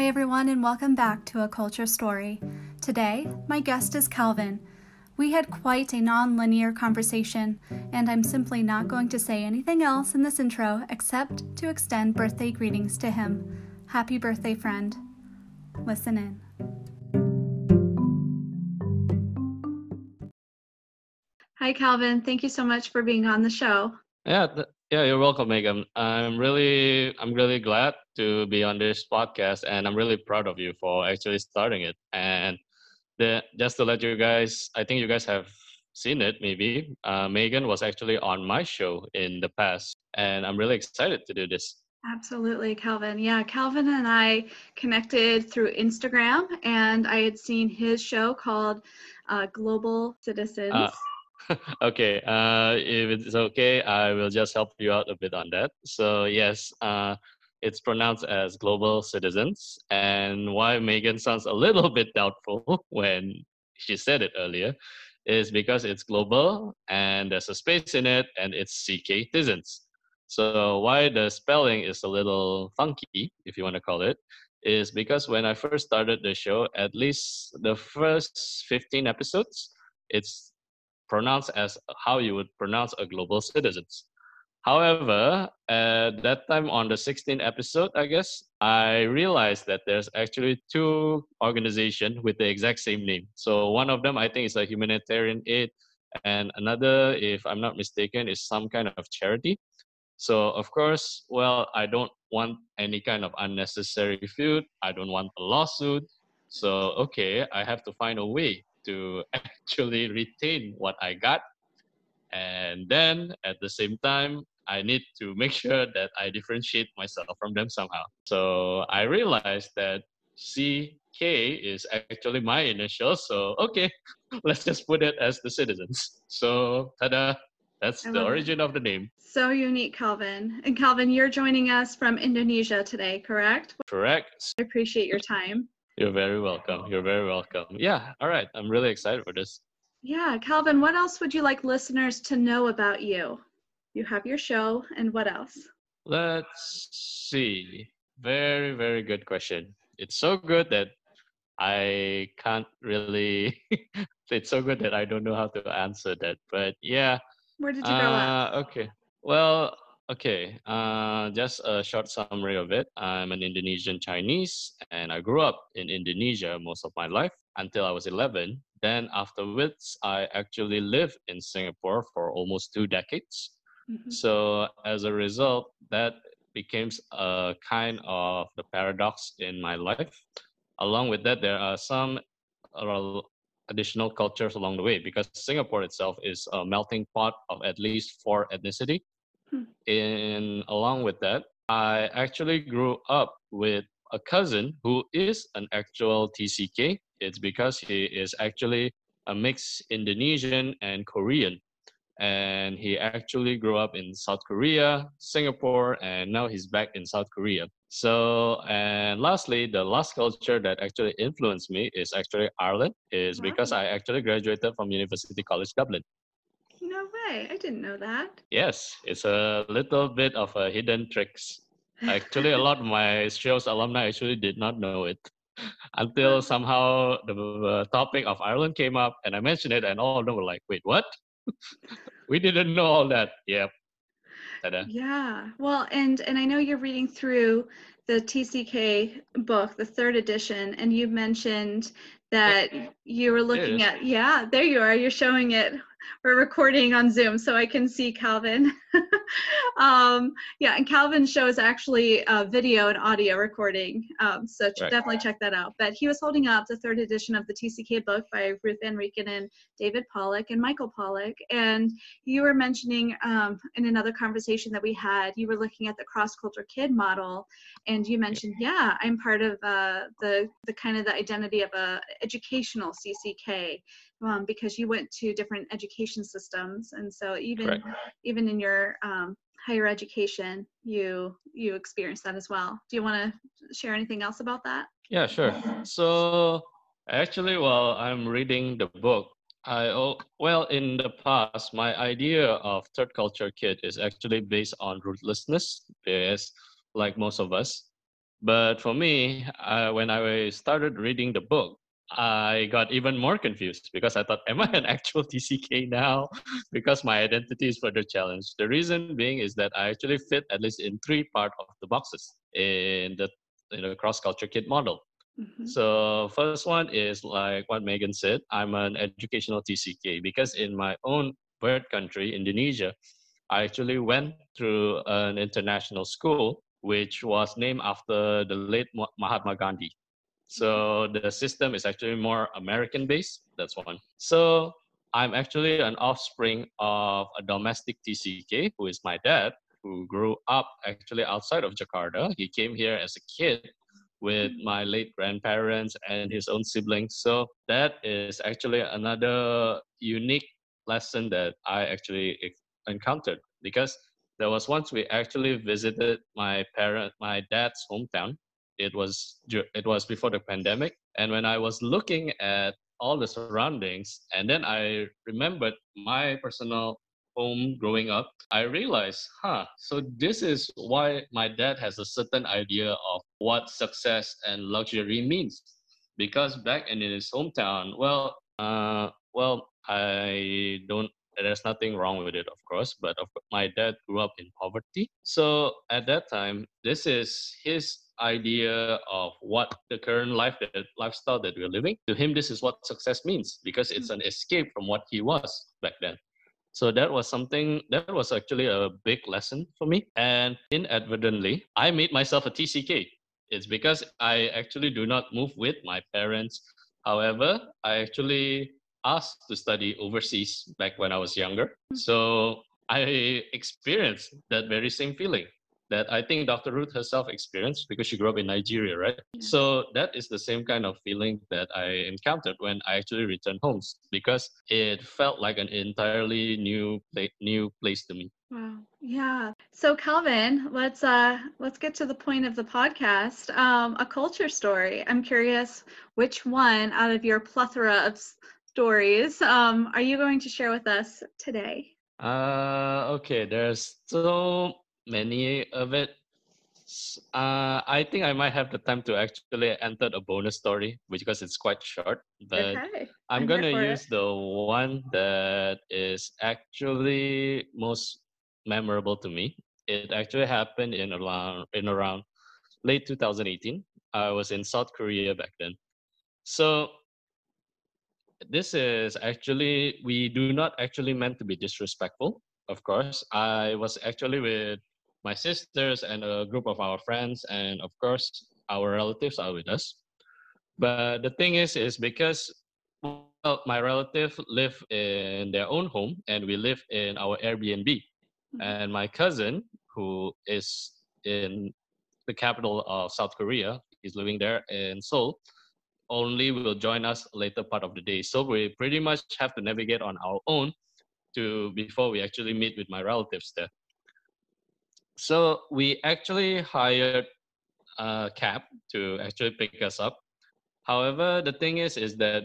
Hi, everyone, and welcome back to A Culture Story. Today, my guest is Calvin. We had quite a non linear conversation, and I'm simply not going to say anything else in this intro except to extend birthday greetings to him. Happy birthday, friend. Listen in. Hi, Calvin. Thank you so much for being on the show. Yeah, th- yeah, you're welcome, Megan. I'm really, I'm really glad to be on this podcast, and I'm really proud of you for actually starting it. And the, just to let you guys, I think you guys have seen it. Maybe uh, Megan was actually on my show in the past, and I'm really excited to do this. Absolutely, Calvin. Yeah, Calvin and I connected through Instagram, and I had seen his show called uh, Global CKtizens. Uh, okay, uh, if it's okay, I will just help you out a bit on that. So yes, uh, it's pronounced as global citizens. And why Megan sounds a little bit doubtful when she said it earlier is because it's global and there's a space in it and it's CK citizens. So why the spelling is a little funky, if you want to call it, is because when I first started the show, at least the first 15 episodes, it's pronounced as how you would pronounce a global citizens. However, at that time on the 16th episode, I guess, I realized that there's actually two organizations with the exact same name. So one of them, I think, is a humanitarian aid, and another, if I'm not mistaken, is some kind of charity. So of course, well, I don't want any kind of unnecessary feud. I don't want a lawsuit. So okay, I have to find a way to actually retain what I got. And then at the same time, I need to make sure that I differentiate myself from them somehow. So I realized that CK is actually my initial. So, okay, let's just put it as the citizens. So, tada, that's the origin it. of the name. So unique, Calvin. And Calvin, you're joining us from Indonesia today, correct? Correct. I appreciate your time. You're very welcome. You're very welcome. Yeah, all right. I'm really excited for this. Yeah, Calvin, what else would you like listeners to know about you? You have your show, and what else? Let's see. Very, very good question. It's so good that I can't really. it's so good that I don't know how to answer that. But yeah. Where did you grow uh, up? Okay. Well, Okay, uh, just a short summary of it. I'm an Indonesian Chinese, and I grew up in Indonesia most of my life until I was 11. Then afterwards, I actually lived in Singapore for almost two decades. Mm-hmm. So as a result, that became a kind of the paradox in my life. Along with that, there are some uh, additional cultures along the way because Singapore itself is a melting pot of at least four ethnicity and along with that, I actually grew up with a cousin who is an actual TCK. It's because he is actually a mix Indonesian and Korean. And he actually grew up in South Korea, Singapore, and now he's back in South Korea. So, and lastly, the last culture that actually influenced me is actually Ireland, is because I actually graduated from University College Dublin. No way, I didn't know that. Yes, it's a little bit of a hidden tricks. Actually, a lot of my show's alumni actually did not know it until somehow the uh, topic of Ireland came up and I mentioned it, and all of them were like, "Wait, what? we didn't know all that." Yeah. Ta-da. Yeah. Well, and and I know you're reading through the TCK book, the third edition, and you mentioned that you were looking at. Yeah, there you are. You're showing it we're recording on Zoom, so I can see Calvin. um, yeah, and Calvin's show is actually a video and audio recording, um, so right. definitely check that out. But he was holding up the third edition of the TCK book by Ruth Van and David Pollock, and Michael Pollock. And you were mentioning um, in another conversation that we had, you were looking at the cross culture kid model, and you mentioned, yeah, I'm part of uh, the the kind of the identity of a educational CCK um, because you went to different education systems, and so even Correct. even in your um, higher education, you you experienced that as well. Do you want to share anything else about that? Yeah, sure. So actually, while I'm reading the book, I oh, well in the past, my idea of third culture kid is actually based on rootlessness, because like most of us, But for me, uh, when I started reading the book, I got even more confused because I thought, am I an actual TCK now? because my identity is further challenged. The reason being is that I actually fit at least in three part of the boxes in the in the cross culture kid model. Mm-hmm. So first one is like what Megan said. I'm an educational TCK because in my own birth country, Indonesia, I actually went through an international school which was named after the late Mahatma Gandhi. So the system is actually more American based. That's one. So I'm actually an offspring of a domestic TCK, who is my dad, who grew up actually outside of Jakarta. He came here as a kid with my late grandparents and his own siblings. So that is actually another unique lesson that I actually encountered because there was once we actually visited my parent, my dad's hometown. It was it was before the pandemic, and when I was looking at all the surroundings, and then I remembered my personal home growing up, I realized, huh, so this is why my dad has a certain idea of what success and luxury means. Because back in his hometown, well, uh, well, I don't there's nothing wrong with it, of course. But of, my dad grew up in poverty. So at that time, this is his idea of what the current life that lifestyle that we're living. To him, this is what success means because it's an escape from what he was back then. So that was something that was actually a big lesson for me. And inadvertently, I made myself a TCK. It's because I actually do not move with my parents. However, I actually asked to study overseas back when I was younger. Hmm. So I experienced that very same feeling that I think Dr. Ruth herself experienced because she grew up in Nigeria, right? Yeah. So that is the same kind of feeling that I encountered when I actually returned home because it felt like an entirely new new place to me. Wow. Yeah. So Calvin, let's uh let's get to the point of the podcast. Um, a culture story. I'm curious which one out of your plethora of stories um, are you going to share with us today? Uh, okay, there's so many of it. Uh, I think I might have the time to actually enter a bonus story because it's quite short. But okay. I'm, I'm gonna use it. the one that is actually most memorable to me. It actually happened in around in around late 2018. I was in South Korea back then. So this is actually we do not actually meant to be disrespectful of course i was actually with my sisters and a group of our friends and of course our relatives are with us but the thing is is because well, my relative live in their own home and we live in our airbnb mm-hmm. and my cousin who is in the capital of south korea is living there in seoul only will join us later part of the day. So we pretty much have to navigate on our own to before we actually meet with my relatives there. So we actually hired a cab to actually pick us up. However, the thing is, is that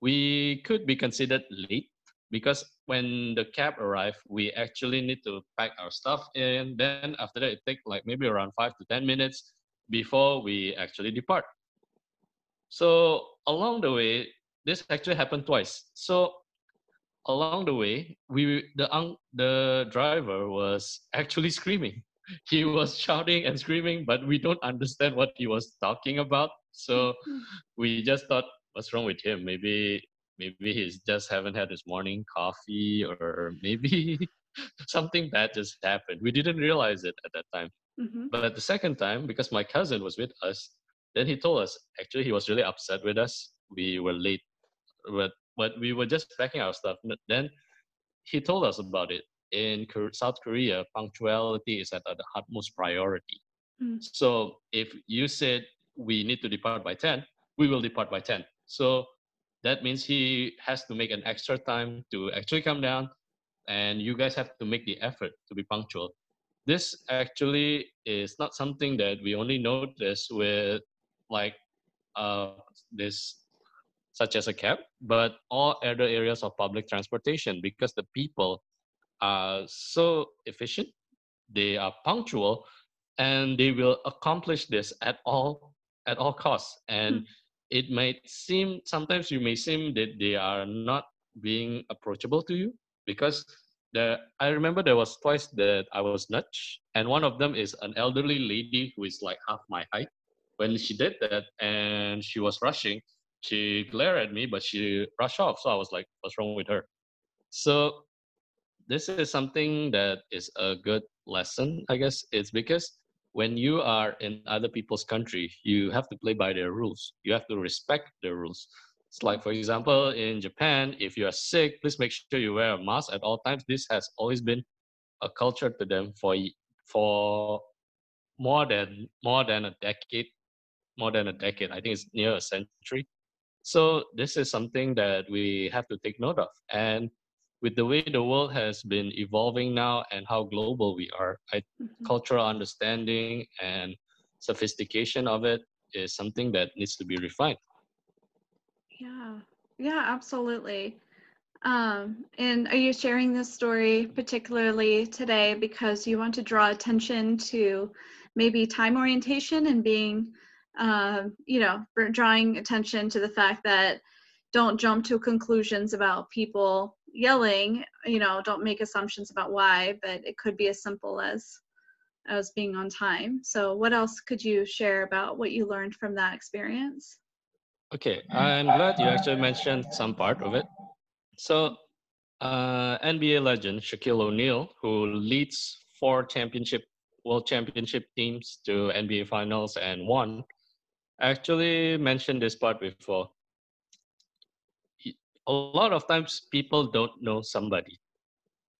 we could be considered late because when the cab arrived, we actually need to pack our stuff in. Then after that, it takes like maybe around five to 10 minutes before we actually depart. So along the way, this actually happened twice. So along the way, we the the driver was actually screaming. He was shouting and screaming, but we don't understand what he was talking about. So we just thought, what's wrong with him? Maybe maybe he's just haven't had his morning coffee, or maybe something bad just happened. We didn't realize it at that time. Mm-hmm. But at the second time, because my cousin was with us, then he told us actually he was really upset with us. We were late, but but we were just packing our stuff. Then he told us about it. In South Korea, punctuality is at the utmost priority. Mm. So if you said we need to depart by 10, we will depart by 10. So that means he has to make an extra time to actually come down and you guys have to make the effort to be punctual. This actually is not something that we only notice with like uh, this such as a cab, but all other areas of public transportation because the people are so efficient, they are punctual, and they will accomplish this at all at all costs and mm. it might seem sometimes you may seem that they are not being approachable to you because there i remember there was twice that i was nudged and one of them is an elderly lady who is like half my height when she did that and she was rushing she glared at me but she rushed off. So i was like what's wrong with her? So this is something that is a good lesson i guess. It's because when you are in other people's country you have to play by their rules. You have to respect their rules. It's like for example in japan if you are sick please make sure you wear a mask at all times. This has always been a culture to them for for more than more than a decade more than a decade. I think it's near a century so this is something that we have to take note of and with the way the world has been evolving now and how global we are, I, mm-hmm. cultural understanding and sophistication of it is something that needs to be refined. Yeah, yeah, absolutely. Um, and are you sharing this story particularly today because you want to draw attention to maybe time orientation and being, uh, you know, drawing attention to the fact that don't jump to conclusions about people yelling you know don't make assumptions about why but it could be as simple as as being on time. So what else could you share about what you learned from that experience? Okay i'm glad you actually mentioned some part of it. So uh, nba legend shaquille o'neal who leads four championship world championship teams to nba finals and actually mentioned this part before a lot of times people don't know somebody.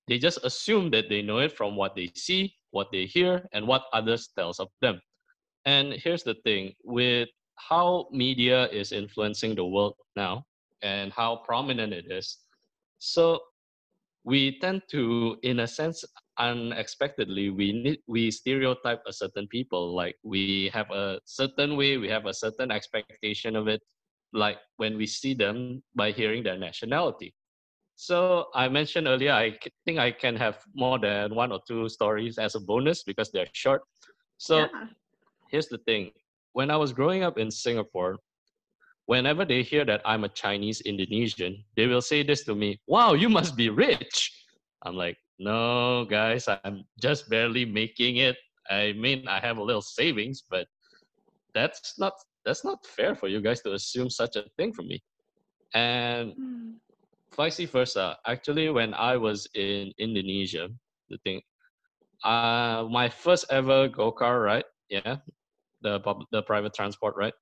They just assume that they know it from what they see, what they hear, and what others tells of them. And here's the thing with how media is influencing the world now and how prominent it is. So we tend to, in a sense, unexpectedly, we need we stereotype a certain people. Like we have a certain way, we have a certain expectation of it, like when we see them by hearing their nationality. So I mentioned earlier, I think I can have more than one or two stories as a bonus because they're short. So yeah. here's the thing. When I was growing up in Singapore, whenever they hear that I'm a Chinese Indonesian, they will say this to me, wow, you must be rich. I'm like, no, guys, I'm just barely making it. I mean, I have a little savings, but that's not that's not fair for you guys to assume such a thing from me. And mm. vice versa. Actually, when I was in Indonesia, the thing, uh, my first ever GoCar right? yeah, the the private transport right?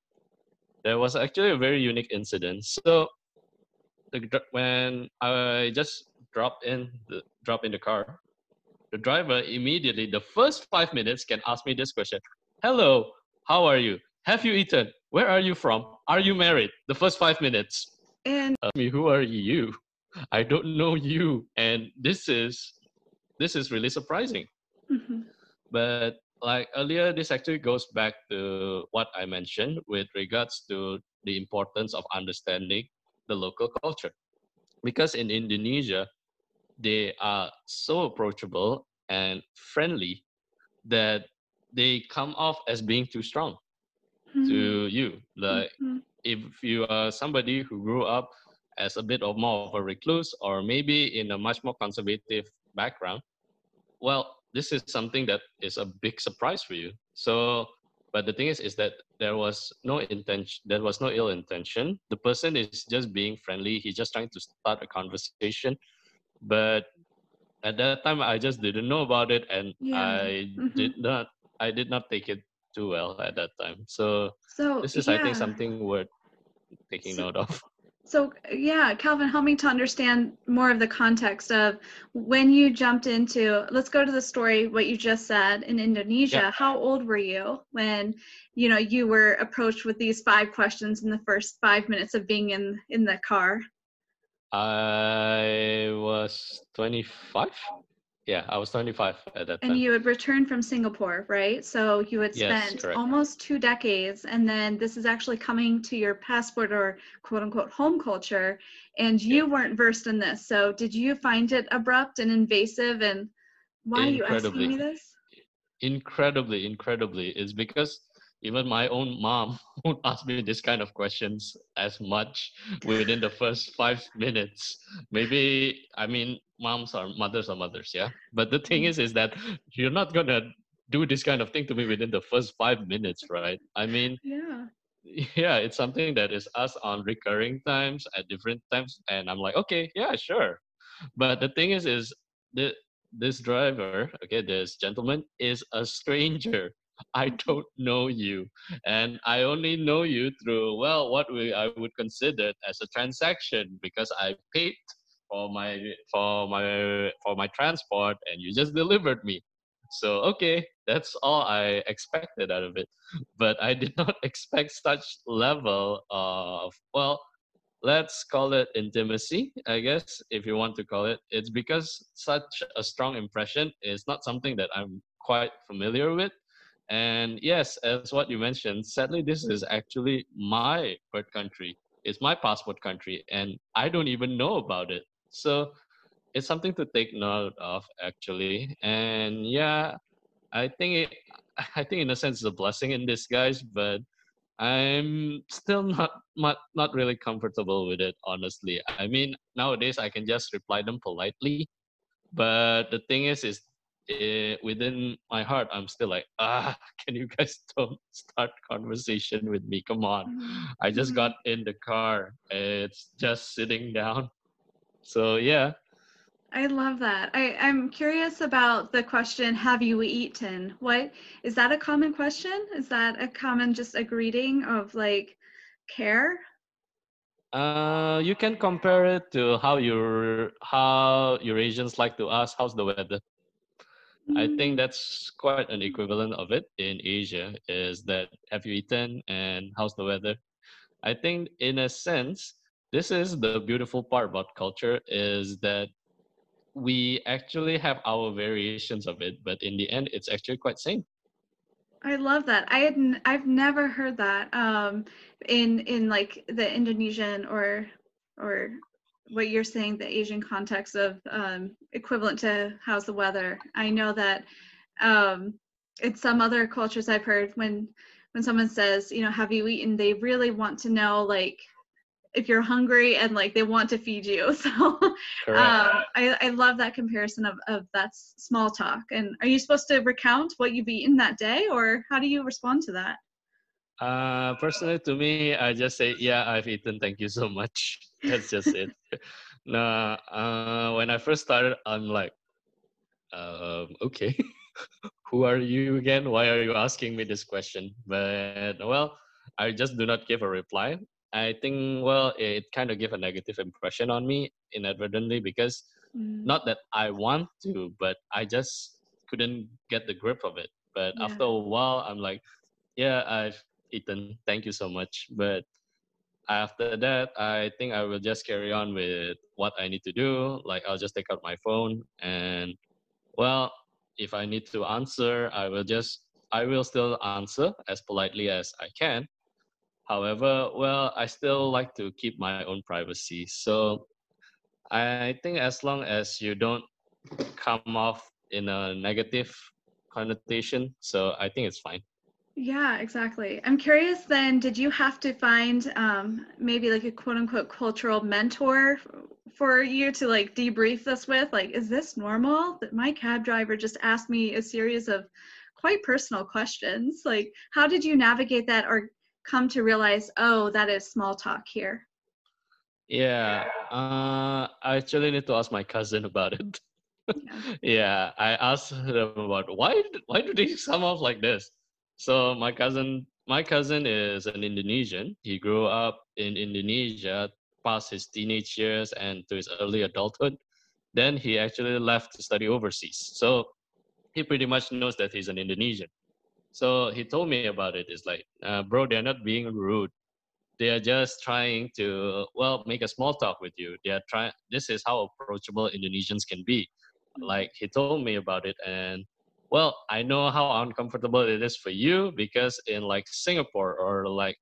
there was actually a very unique incident. So, the, when I just dropped in the drop in the car, the driver immediately the first five minutes can ask me this question: "Hello, how are you? Have you eaten? Where are you from? Are you married? The first five minutes. And Tell me, who are you? I don't know you. And this is this is really surprising. Mm-hmm. But like earlier, this actually goes back to what I mentioned with regards to the importance of understanding the local culture. Because in Indonesia, they are so approachable and friendly that they come off as being too strong mm-hmm. to you. Like mm-hmm. if you are somebody who grew up as a bit of more of a recluse or maybe in a much more conservative background, well, this is something that is a big surprise for you. So, but the thing is, is that there was no intention, there was no ill intention. The person is just being friendly. He's just trying to start a conversation. But at that time, I just didn't know about it, and yeah. I mm-hmm. did not, I did not take it too well at that time. So, so this is, yeah. I think, something worth taking so, note of. So, yeah, Calvin, help me to understand more of the context of when you jumped into. Let's go to the story. What you just said in Indonesia. Yeah. How old were you when you know you were approached with these five questions in the first five minutes of being in in the car? I was twenty five. Yeah, I was 25 at that time. And you had returned from Singapore, right? So you had yes, spent correct. almost two decades, and then this is actually coming to your passport or quote unquote home culture, and you yeah. weren't versed in this. So did you find it abrupt and invasive? And why Incredibly. are you asking me this? incredibly, incredibly, is because even my own mom won't ask me this kind of questions as much within the first five minutes. Maybe I mean moms are mothers are mothers, yeah. But the thing is, is that you're not gonna do this kind of thing to me within the first five minutes, right? I mean, yeah, yeah, it's something that is us on recurring times at different times, and I'm like, okay, yeah, sure. But the thing is, is the this driver, okay, this gentleman is a stranger I don't know you, and I only know you through well, what we I would consider as a transaction because I paid for my for my for my transport, and you just delivered me. So okay, that's all I expected out of it, but I did not expect such level of well. Let's call it intimacy, I guess, if you want to call it. It's because such a strong impression is not something that I'm quite familiar with and yes, as what you mentioned, sadly, this is actually my birth country. It's my passport country, and I don't even know about it. So it's something to take note of, actually. And yeah, I think it, I think in a sense it's a blessing in disguise, but I'm still not not not really comfortable with it, honestly. I mean, nowadays I can just reply them politely, but the thing is, is it, within my heart, I'm still like, ah, can you guys don't start conversation with me? Come on. I just mm-hmm. got in the car. It's just sitting down. So yeah. I love that. I, I'm curious about the question, have you eaten? What is that a common question? Is that a common just a greeting of like care? Uh, you can compare it to how your how Eurasians like to ask, how's the weather? I think that's quite an equivalent of it in Asia is that have you eaten and how's the weather? I think in a sense, this is the beautiful part about culture is that we actually have our variations of it, but in the end, it's actually quite same. I love that. I had n- I've never heard that um, in in like the Indonesian or or what you're saying, the Asian context of um, equivalent to how's the weather. I know that um, in some other cultures I've heard when when someone says, you know, have you eaten? They really want to know like if you're hungry and like they want to feed you. So um, I, I love that comparison of, of that small talk. And are you supposed to recount what you've eaten that day or how do you respond to that? Uh, personally, to me, I just say, yeah, I've eaten. Thank you so much. That's just it. nah, uh, when I first started, I'm like, um, okay, who are you again? Why are you asking me this question? But well, I just do not give a reply. I think, well, it kind of gave a negative impression on me inadvertently because mm. not that I want to, but I just couldn't get the grip of it. But yeah. after a while, I'm like, yeah, I've eaten. Thank you so much. But after that, I think I will just carry on with what I need to do. Like I'll just take out my phone and well, if I need to answer, I will just I will still answer as politely as I can. However, well, I still like to keep my own privacy. So I think as long as you don't come off in a negative connotation, so I think it's fine. Yeah, exactly. I'm curious then, did you have to find um, maybe like a quote unquote cultural mentor for you to like debrief this with? Like, is this normal that my cab driver just asked me a series of quite personal questions? Like, how did you navigate that or come to realize, oh, that is small talk here? Yeah, uh, I actually need to ask my cousin about it. yeah. yeah, I asked them about why why do they come off like this? So my cousin, my cousin is an Indonesian. He grew up in Indonesia past his teenage years and to his early adulthood. Then he actually left to study overseas. So he pretty much knows that he's an Indonesian. So he told me about it. It's like, uh, bro, they're not being rude. They are just trying to, well, make a small talk with you. They are trying. This is how approachable Indonesians can be. Like he told me about it, and well i know how uncomfortable it is for you because in like singapore or like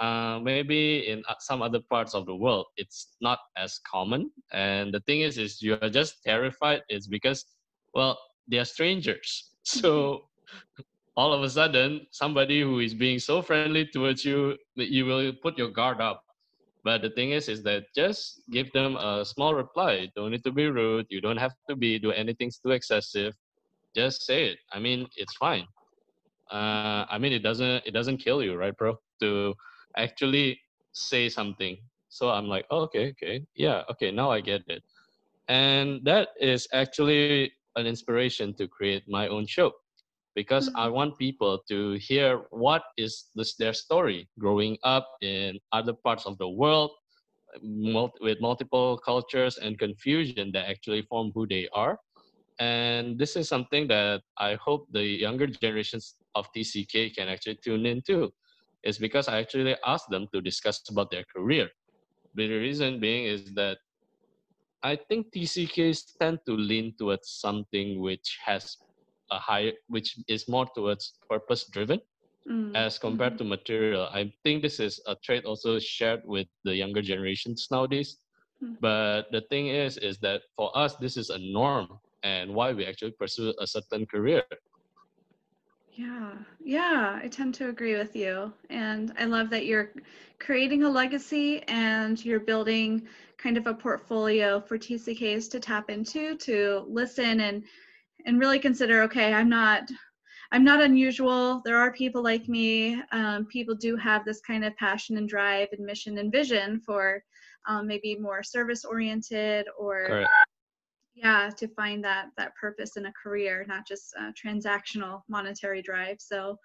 uh, maybe in uh, some other parts of the world it's not as common. And the thing is is you are just terrified it's because well they are strangers. So all of a sudden somebody who is being so friendly towards you that you will put your guard up. But the thing is is that just give them a small reply. Don't need to be rude. You don't have to be do anything too excessive just say it. I mean it's fine. Uh, i mean it doesn't it doesn't kill you right bro? To actually say something. So i'm like oh, okay okay. Yeah okay now i get it. And that is actually an inspiration to create my own show because mm-hmm. I want people to hear what is this, their story growing up in other parts of the world with multiple cultures and confusion that actually form who they are. And this is something that I hope the younger generations of TCK can actually tune into. Is because I actually asked them to discuss about their career. The reason being is that I think TCKs tend to lean towards something which has a higher, which is more towards purpose driven mm. as compared mm-hmm. to material. I think this is a trait also shared with the younger generations nowadays. Mm. But the thing is, is that for us, this is a norm and why we actually pursue a certain career. Yeah, yeah, I tend to agree with you. And I love that you're creating a legacy and you're building kind of a portfolio for TCKs to tap into to listen and and really consider okay i'm not i'm not unusual there are people like me um, people do have this kind of passion and drive and mission and vision for um, maybe more service oriented or Correct. Yeah to find that that purpose in a career not just transactional monetary drive so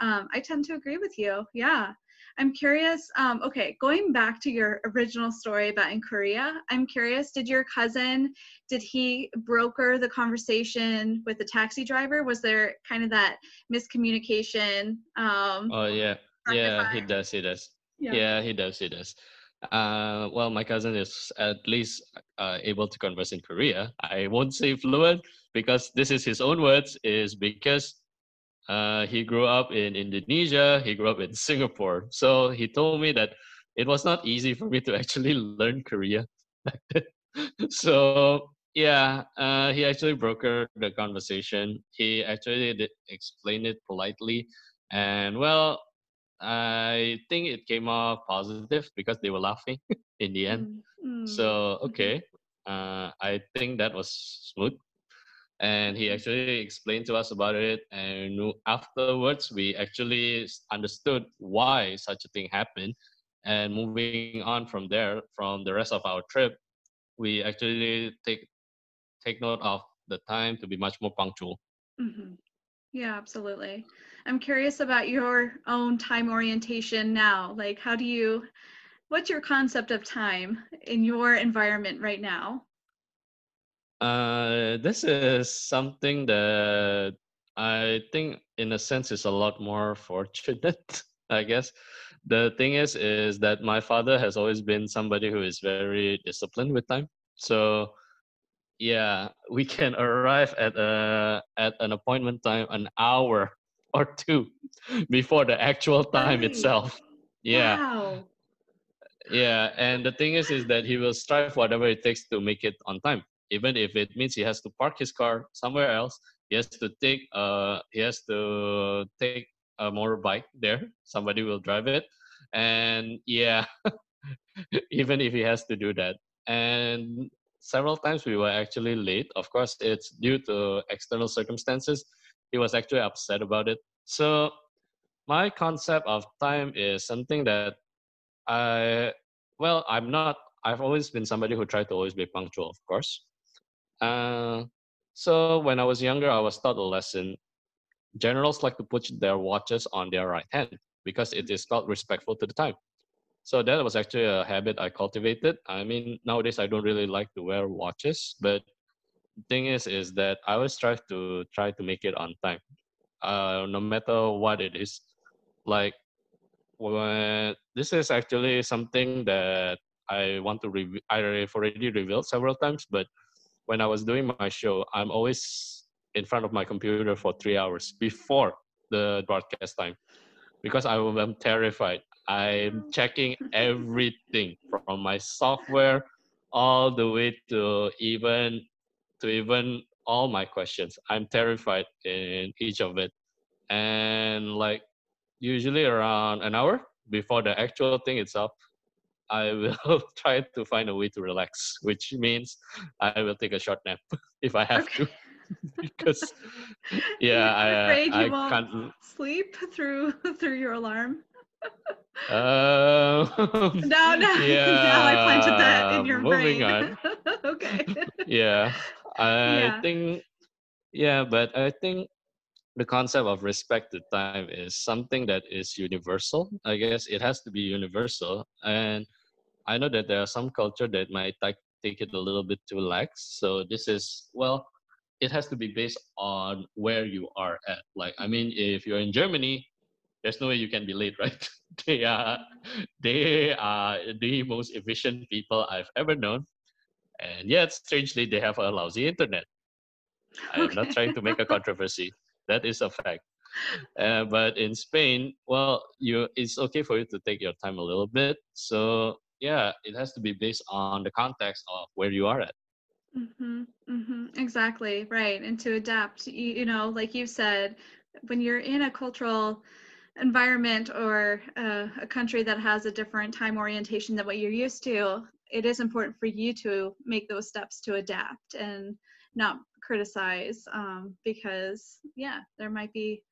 um, i tend to agree with you yeah I'm curious. Um, okay, going back to your original story about in Korea, I'm curious. Did your cousin did he broker the conversation with the taxi driver? Was there kind of that miscommunication? Um, oh yeah, yeah, he does. He does. Yeah. yeah, he does. He does. Uh, well, my cousin is at least uh, able to converse in Korea. I won't say fluent because this is his own words. Is because uh, he grew up in Indonesia. He grew up in Singapore. So he told me that it was not easy for me to actually learn Korea. so yeah, uh, he actually brokered the conversation. He actually did explain it politely, and well, I think it came off positive because they were laughing in the end. Mm-hmm. So mm-hmm. okay, uh, I think that was smooth and he actually explained to us about it and afterwards we actually understood why such a thing happened and moving on from there from the rest of our trip we actually take take note of the time to be much more punctual mm-hmm. Yeah absolutely i'm curious about your own time orientation now like how do you what's your concept of time in your environment right now uh, this is something that I think, in a sense, is a lot more fortunate. I guess the thing is, is that my father has always been somebody who is very disciplined with time. So, yeah, we can arrive at a at an appointment time an hour or two before the actual time right. itself. Yeah. Wow. Yeah, and the thing is, is that he will strive whatever it takes to make it on time even if it means he has to park his car somewhere else he has to take uh he has to take a motorbike there somebody will drive it and yeah even if he has to do that and several times we were actually late of course it's due to external circumstances he was actually upset about it so my concept of time is something that i well i'm not i've always been somebody who tried to always be punctual of course uh, so when I was younger, I was taught a lesson. Generals like to put their watches on their right hand because it is felt respectful to the time. So that was actually a habit I cultivated. I mean, nowadays I don't really like to wear watches, but the thing is, is that I always try to try to make it on time, uh, no matter what it is. Like when this is actually something that I want to re- I've already revealed several times, but when I was doing my show, I'm always in front of my computer for three hours before the broadcast time because I am terrified. I'm checking everything from my software all the way to even to even all my questions. I'm terrified in each of it. and like usually around an hour before the actual thing itself i will try to find a way to relax which means i will take a short nap if i have okay. to because yeah i, I can't sleep through through your alarm uh, no, no. Yeah. now I planted that in your moving brain. on. okay. yeah. I yeah. think yeah, but I think the concept of respect to time is something that is universal. I guess it has to be universal. And I know that there are some culture that might take take it a little bit too lax. So this is well, it has to be based on where you are at. Like I mean, if you're in Germany, there's no way you can be late, right? they are they are the most efficient people I've ever known, and yet strangely they have a lousy internet. I'm okay. not trying to make a controversy. That is a fact. Uh, but in Spain, well, you it's okay for you to take your time a little bit. So yeah, it has to be based on the context of where you are at. Mm-hmm, mm-hmm, exactly right, and to adapt. You, you know, like you said, when you're in a cultural environment or uh, a country that has a different time orientation than what you're used to, it is important for you to make those steps to adapt and not criticize um, because yeah, there might be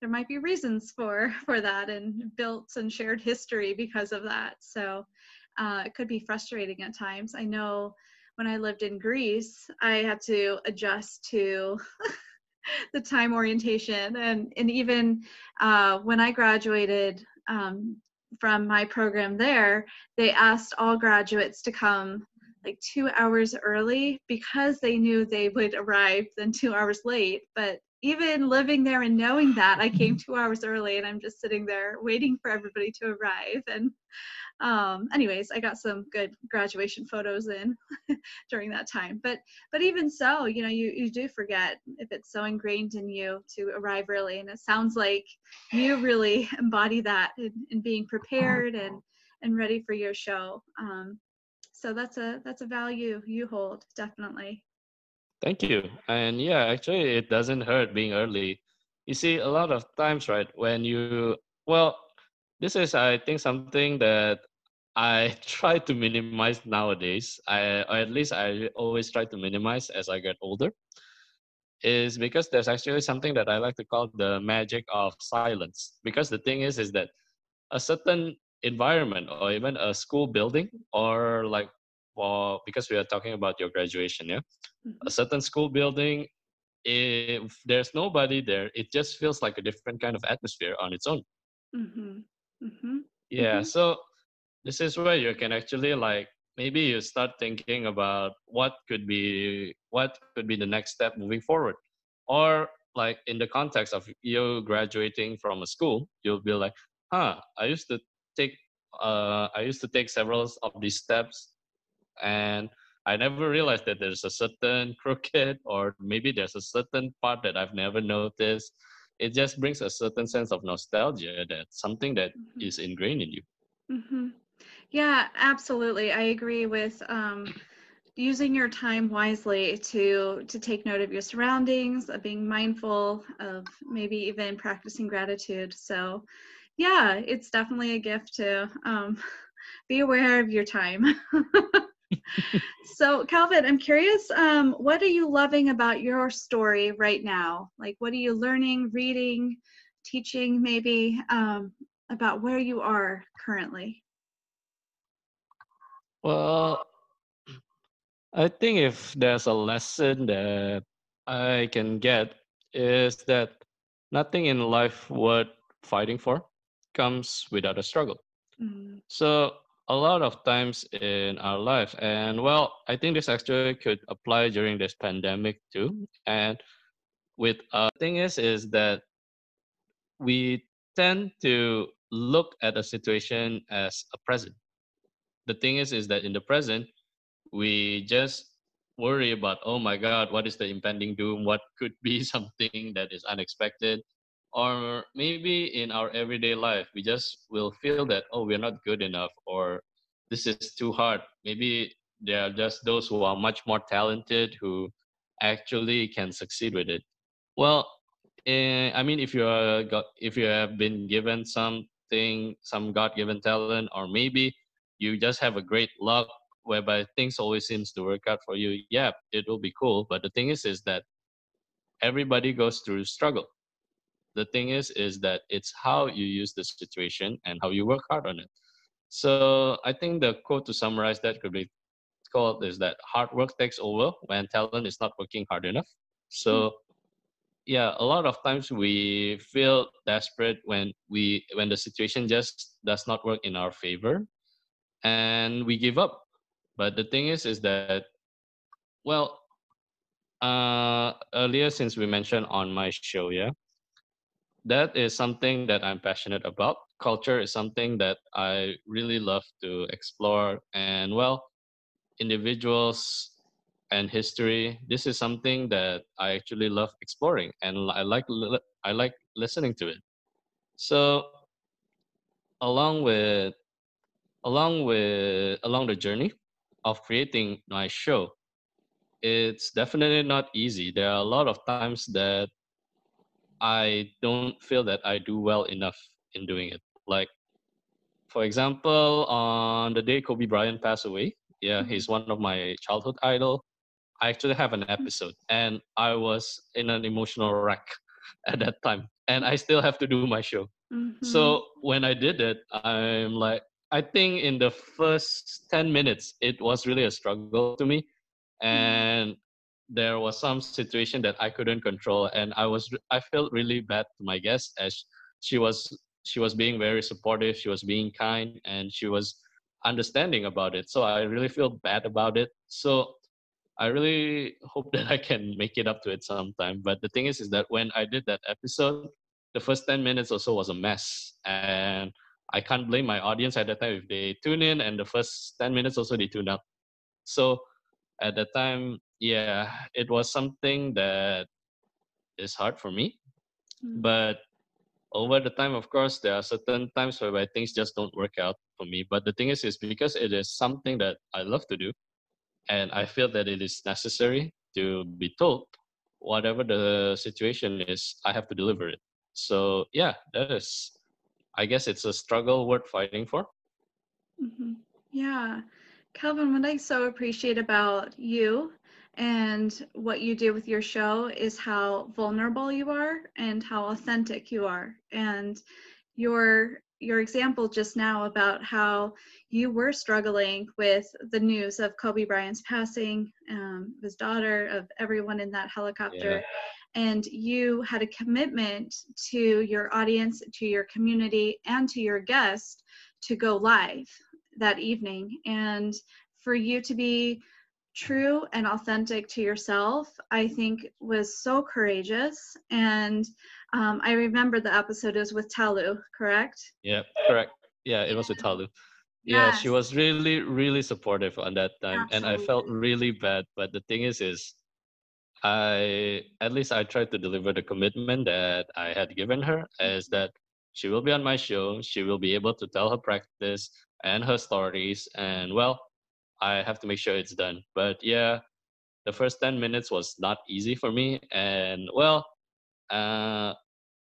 there might be reasons for for that and built and shared history because of that. So uh, it could be frustrating at times. I know when I lived in Greece, I had to adjust to the time orientation and and even uh, when I graduated um, from my program there, they asked all graduates to come like two hours early because they knew they would arrive then two hours late. But even living there and knowing that, I came two hours early and I'm just sitting there waiting for everybody to arrive. And um, anyways, I got some good graduation photos in during that time. But but even so, you know, you you do forget if it's so ingrained in you to arrive early. And it sounds like you really embody that in, in being prepared and and ready for your show. Um, so that's a that's a value you hold definitely. Thank you. And yeah, actually, it doesn't hurt being early. You see, a lot of times, right, when you well this is i think something that i try to minimize nowadays i or at least i always try to minimize as i get older is because there's actually something that i like to call the magic of silence because the thing is is that a certain environment or even a school building or like well because we are talking about your graduation yeah mm-hmm. a certain school building if there's nobody there it just feels like a different kind of atmosphere on its own mm-hmm. Mm-hmm. Yeah. Mm-hmm. So this is where you can actually like maybe you start thinking about what could be what could be the next step moving forward, or like in the context of you graduating from a school, you'll be like, huh, I used to take uh, I used to take several of these steps, and I never realized that there's a certain crooked or maybe there's a certain part that I've never noticed. It just brings a certain sense of nostalgia that something that mm-hmm. is ingrained in you. Mm-hmm. yeah absolutely. I agree with um, using your time wisely to to take note of your surroundings of being mindful of maybe even practicing gratitude. So yeah it's definitely a gift to um, be aware of your time so calvin i'm curious um, what are you loving about your story right now? Like what are you learning reading teaching maybe um, about where you are currently? Well i think if there's a lesson that i can get is that nothing in life worth fighting for comes without a struggle. Mm. so a lot of times in our life. And well, I think this actually could apply during this pandemic too. And with uh thing is is that we tend to look at a situation as a present. The thing is is that in the present, we just worry about oh my god what is the impending doom what could be something that is unexpected or maybe in our everyday life we just will feel that oh we're not good enough or this is too hard maybe there are just those who are much more talented who actually can succeed with it well uh, I mean, if you are if you have been given something, some God-given talent, or maybe you just have a great luck whereby things always seems to work out for you. Yeah, it will be cool. But the thing is, is that everybody goes through struggle. The thing is, is that it's how you use the situation and how you work hard on it. So I think the quote to summarize that could be called is that hard work takes over when talent is not working hard enough. So yeah, a lot of times we feel desperate when we when the situation just does not work in our favor and we give up. But the thing is is that well uh earlier since we mentioned on my show, yeah, that is something that I'm passionate about. Culture is something that I really love to explore and well individuals and history this is something that i actually love exploring and i like i like listening to it so along with along with along the journey of creating my show it's definitely not easy there are a lot of times that i don't feel that i do well enough in doing it like for example on the day kobe bryant passed away yeah mm-hmm. he's one of my childhood idol i actually have an episode and i was in an emotional wreck at that time and i still have to do my show mm-hmm. so when i did it i'm like i think in the first 10 minutes it was really a struggle to me mm-hmm. and mm-hmm. There was some situation that i couldn't control and i was i felt really bad to my guest as she was she was being very supportive she was being kind and she was understanding about it. So I really feel bad about it. So I really hope that I can make it up to it sometime. But the thing is, is that when I did that episode, the first 10 minutes or so was a mess. And I can't blame my audience at that time if they tune in and the first 10 minutes also they tune out. So at that time, yeah, it was something that is hard for me. Mm. But over the time, of course, there are certain times where things just don't work out for me. But the thing is, is because it is something that I love to do, and I feel that it is necessary to be told, whatever the situation is, I have to deliver it. So yeah, that is, I guess it's a struggle worth fighting for. Mm-hmm. Yeah, Calvin, what I so appreciate about you and what you do with your show is how vulnerable you are and how authentic you are and your your example just now about how you were struggling with the news of Kobe Bryant's passing, um, his daughter, of everyone in that helicopter. Yeah. And you had a commitment to your audience, to your community, and to your guest to go live that evening. And for you to be true and authentic to yourself, I think was so courageous. And um, I remember the episode was with Talu, correct? Yeah, correct. Yeah, it was with Talu. Yeah, yes. she was really, really supportive on that time, Absolutely. and I felt really bad. But the thing is, is I at least I tried to deliver the commitment that I had given her, is that she will be on my show. She will be able to tell her practice and her stories, and well, I have to make sure it's done. But yeah, the first 10 minutes was not easy for me. And well, uh,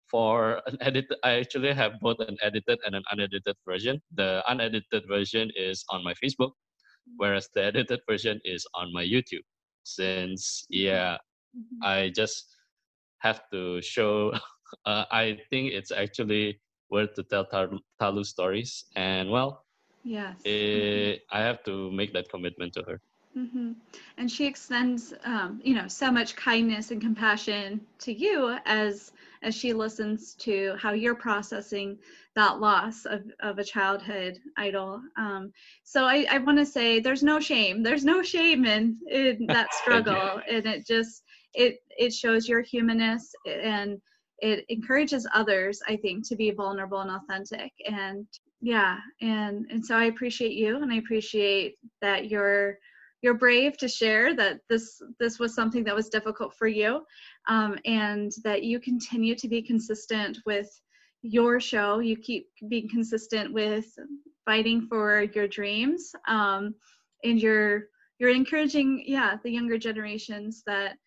for an edit, I actually have both an edited and an unedited version. The unedited version is on my Facebook, whereas the edited version is on my YouTube. Since, yeah, mm-hmm. I just have to show, uh, I think it's actually worth to tell Talu stories. And well, Yes. It, eh, mm-hmm. I have to make that commitment to her. Mm-hmm. And she extends, um, you know, so much kindness and compassion to you as as she listens to how you're processing that loss of, of a childhood idol. Um, so I, I want to say there's no shame. There's no shame in, in that struggle, and it just it it shows your humanness and it encourages others, I think, to be vulnerable and authentic and yeah and and so i appreciate you and i appreciate that you're you're brave to share that this this was something that was difficult for you um, and that you continue to be consistent with your show. You keep being consistent with fighting for your dreams um, and you're you're encouraging yeah the younger generations that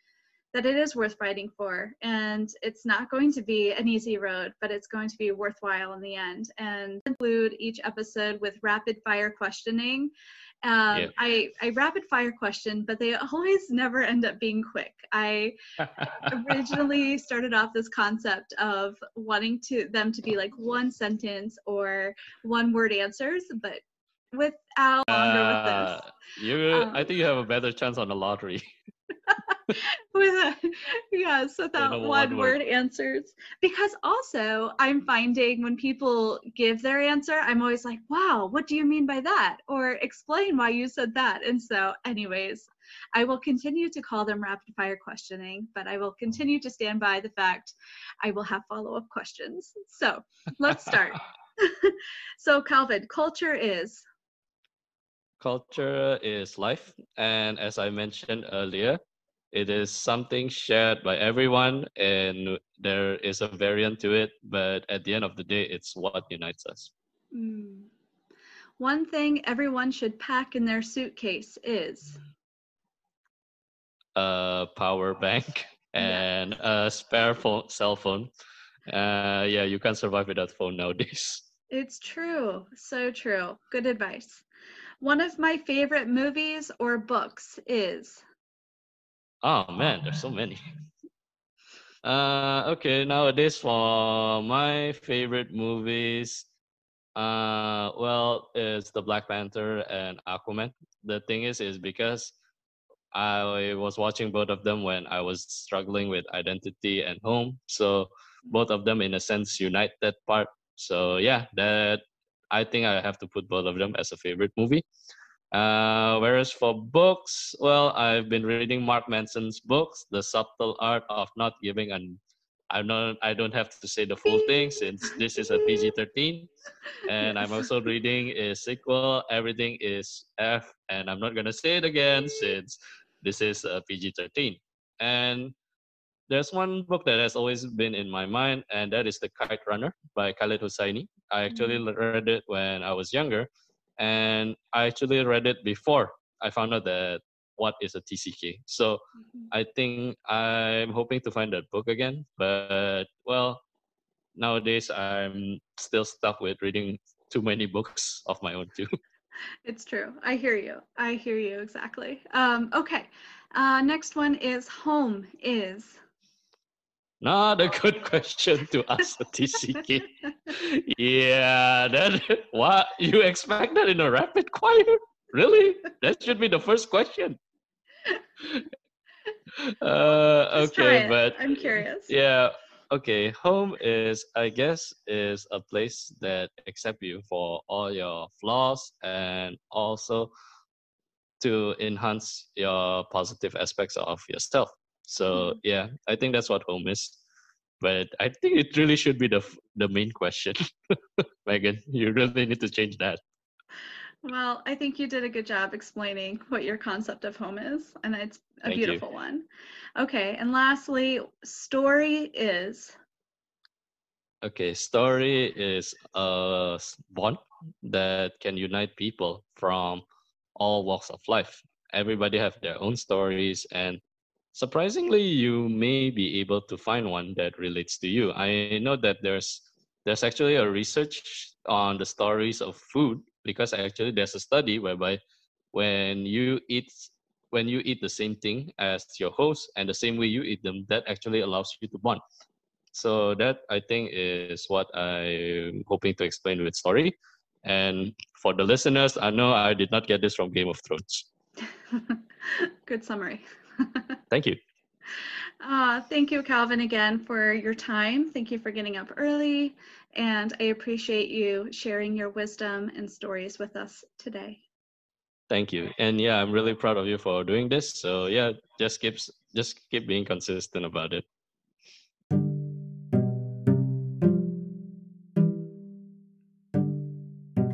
that it is worth fighting for. And it's not going to be an easy road, but it's going to be worthwhile in the end. And include each episode with rapid fire questioning. Um, yeah. I, I rapid fire question, but they always never end up being quick. I originally started off this concept of wanting to them to be like one sentence or one word answers, but without longer uh, with this. You, um, I think you have a better chance on the lottery. with a, yes, without one, one word. word answers. Because also, I'm finding when people give their answer, I'm always like, wow, what do you mean by that? Or explain why you said that. And so, anyways, I will continue to call them rapid fire questioning, but I will continue to stand by the fact I will have follow up questions. So let's start. so, Calvin, culture is Culture is life. And as I mentioned earlier, it is something shared by everyone and there is a variant to it. But at the end of the day, it's what unites us. Mm. One thing everyone should pack in their suitcase is a power bank and yeah. a spare phone, cell phone. Uh, yeah, you can't survive without phone nowadays. It's true. So true. Good advice. One of my favorite movies or books is. Oh man, there's so many. Uh, okay, nowadays for my favorite movies, uh, well, it's the Black Panther and Aquaman. The thing is, is because I was watching both of them when I was struggling with identity and home. So both of them, in a sense, unite that part. So yeah, that I think I have to put both of them as a favorite movie. Uh, whereas for books, well, I've been reading Mark Manson's books, The Subtle Art of Not Giving an I'm not I don't have to say the full thing since this is a PG-13. And I'm also reading a sequel, Everything is F, and I'm not gonna say it again since this is a PG-13. And there's one book that has always been in my mind, and that is The Kite Runner by Khaled Hosseini. I actually mm-hmm. read it when I was younger, and I actually read it before I found out that what is a TCK. So mm-hmm. I think I'm hoping to find that book again, but well, nowadays I'm still stuck with reading too many books of my own too. It's true. I hear you. I hear you exactly. Um, okay. Uh, next one is home is. Not a good question to ask a TCK. yeah, that what you expect that in a rapid fire? Really? That should be the first question. Uh, okay, but I'm curious. Yeah, okay. Home is, I guess, is a place that accept you for all your flaws and also to enhance your positive aspects of yourself. So mm-hmm. yeah, I think that's what home is. But I think it really should be the the main question, Megan. You really need to change that. Well, I think you did a good job explaining what your concept of home is, and it's a Thank beautiful you. one. Okay, and lastly, story is. Okay, story is a bond that can unite people from all walks of life. Everybody have their own stories, and surprisingly, you may be able to find one that relates to you. I know that there's there's actually a research on the stories of food because actually there's a study whereby when you eat when you eat the same thing as your host and the same way you eat them, that actually allows you to bond. So that I think is what I'm hoping to explain with story. And for the listeners, I know I did not get this from Game of Thrones. Good summary. Thank you. Uh, thank you, Calvin, again for your time. Thank you for getting up early. And I appreciate you sharing your wisdom and stories with us today. Thank you. And yeah, I'm really proud of you for doing this. So yeah, just keep just keep being consistent about it.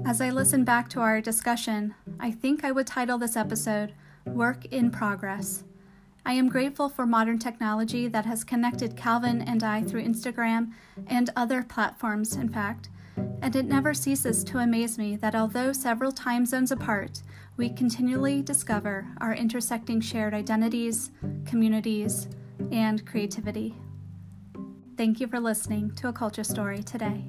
As I listen back to our discussion, I think I would title this episode Work in Progress. I am grateful for modern technology that has connected Calvin and I through Instagram and other platforms, in fact, and it never ceases to amaze me that although several time zones apart, we continually discover our intersecting shared identities, communities, and creativity. Thank you for listening to A Culture Story today.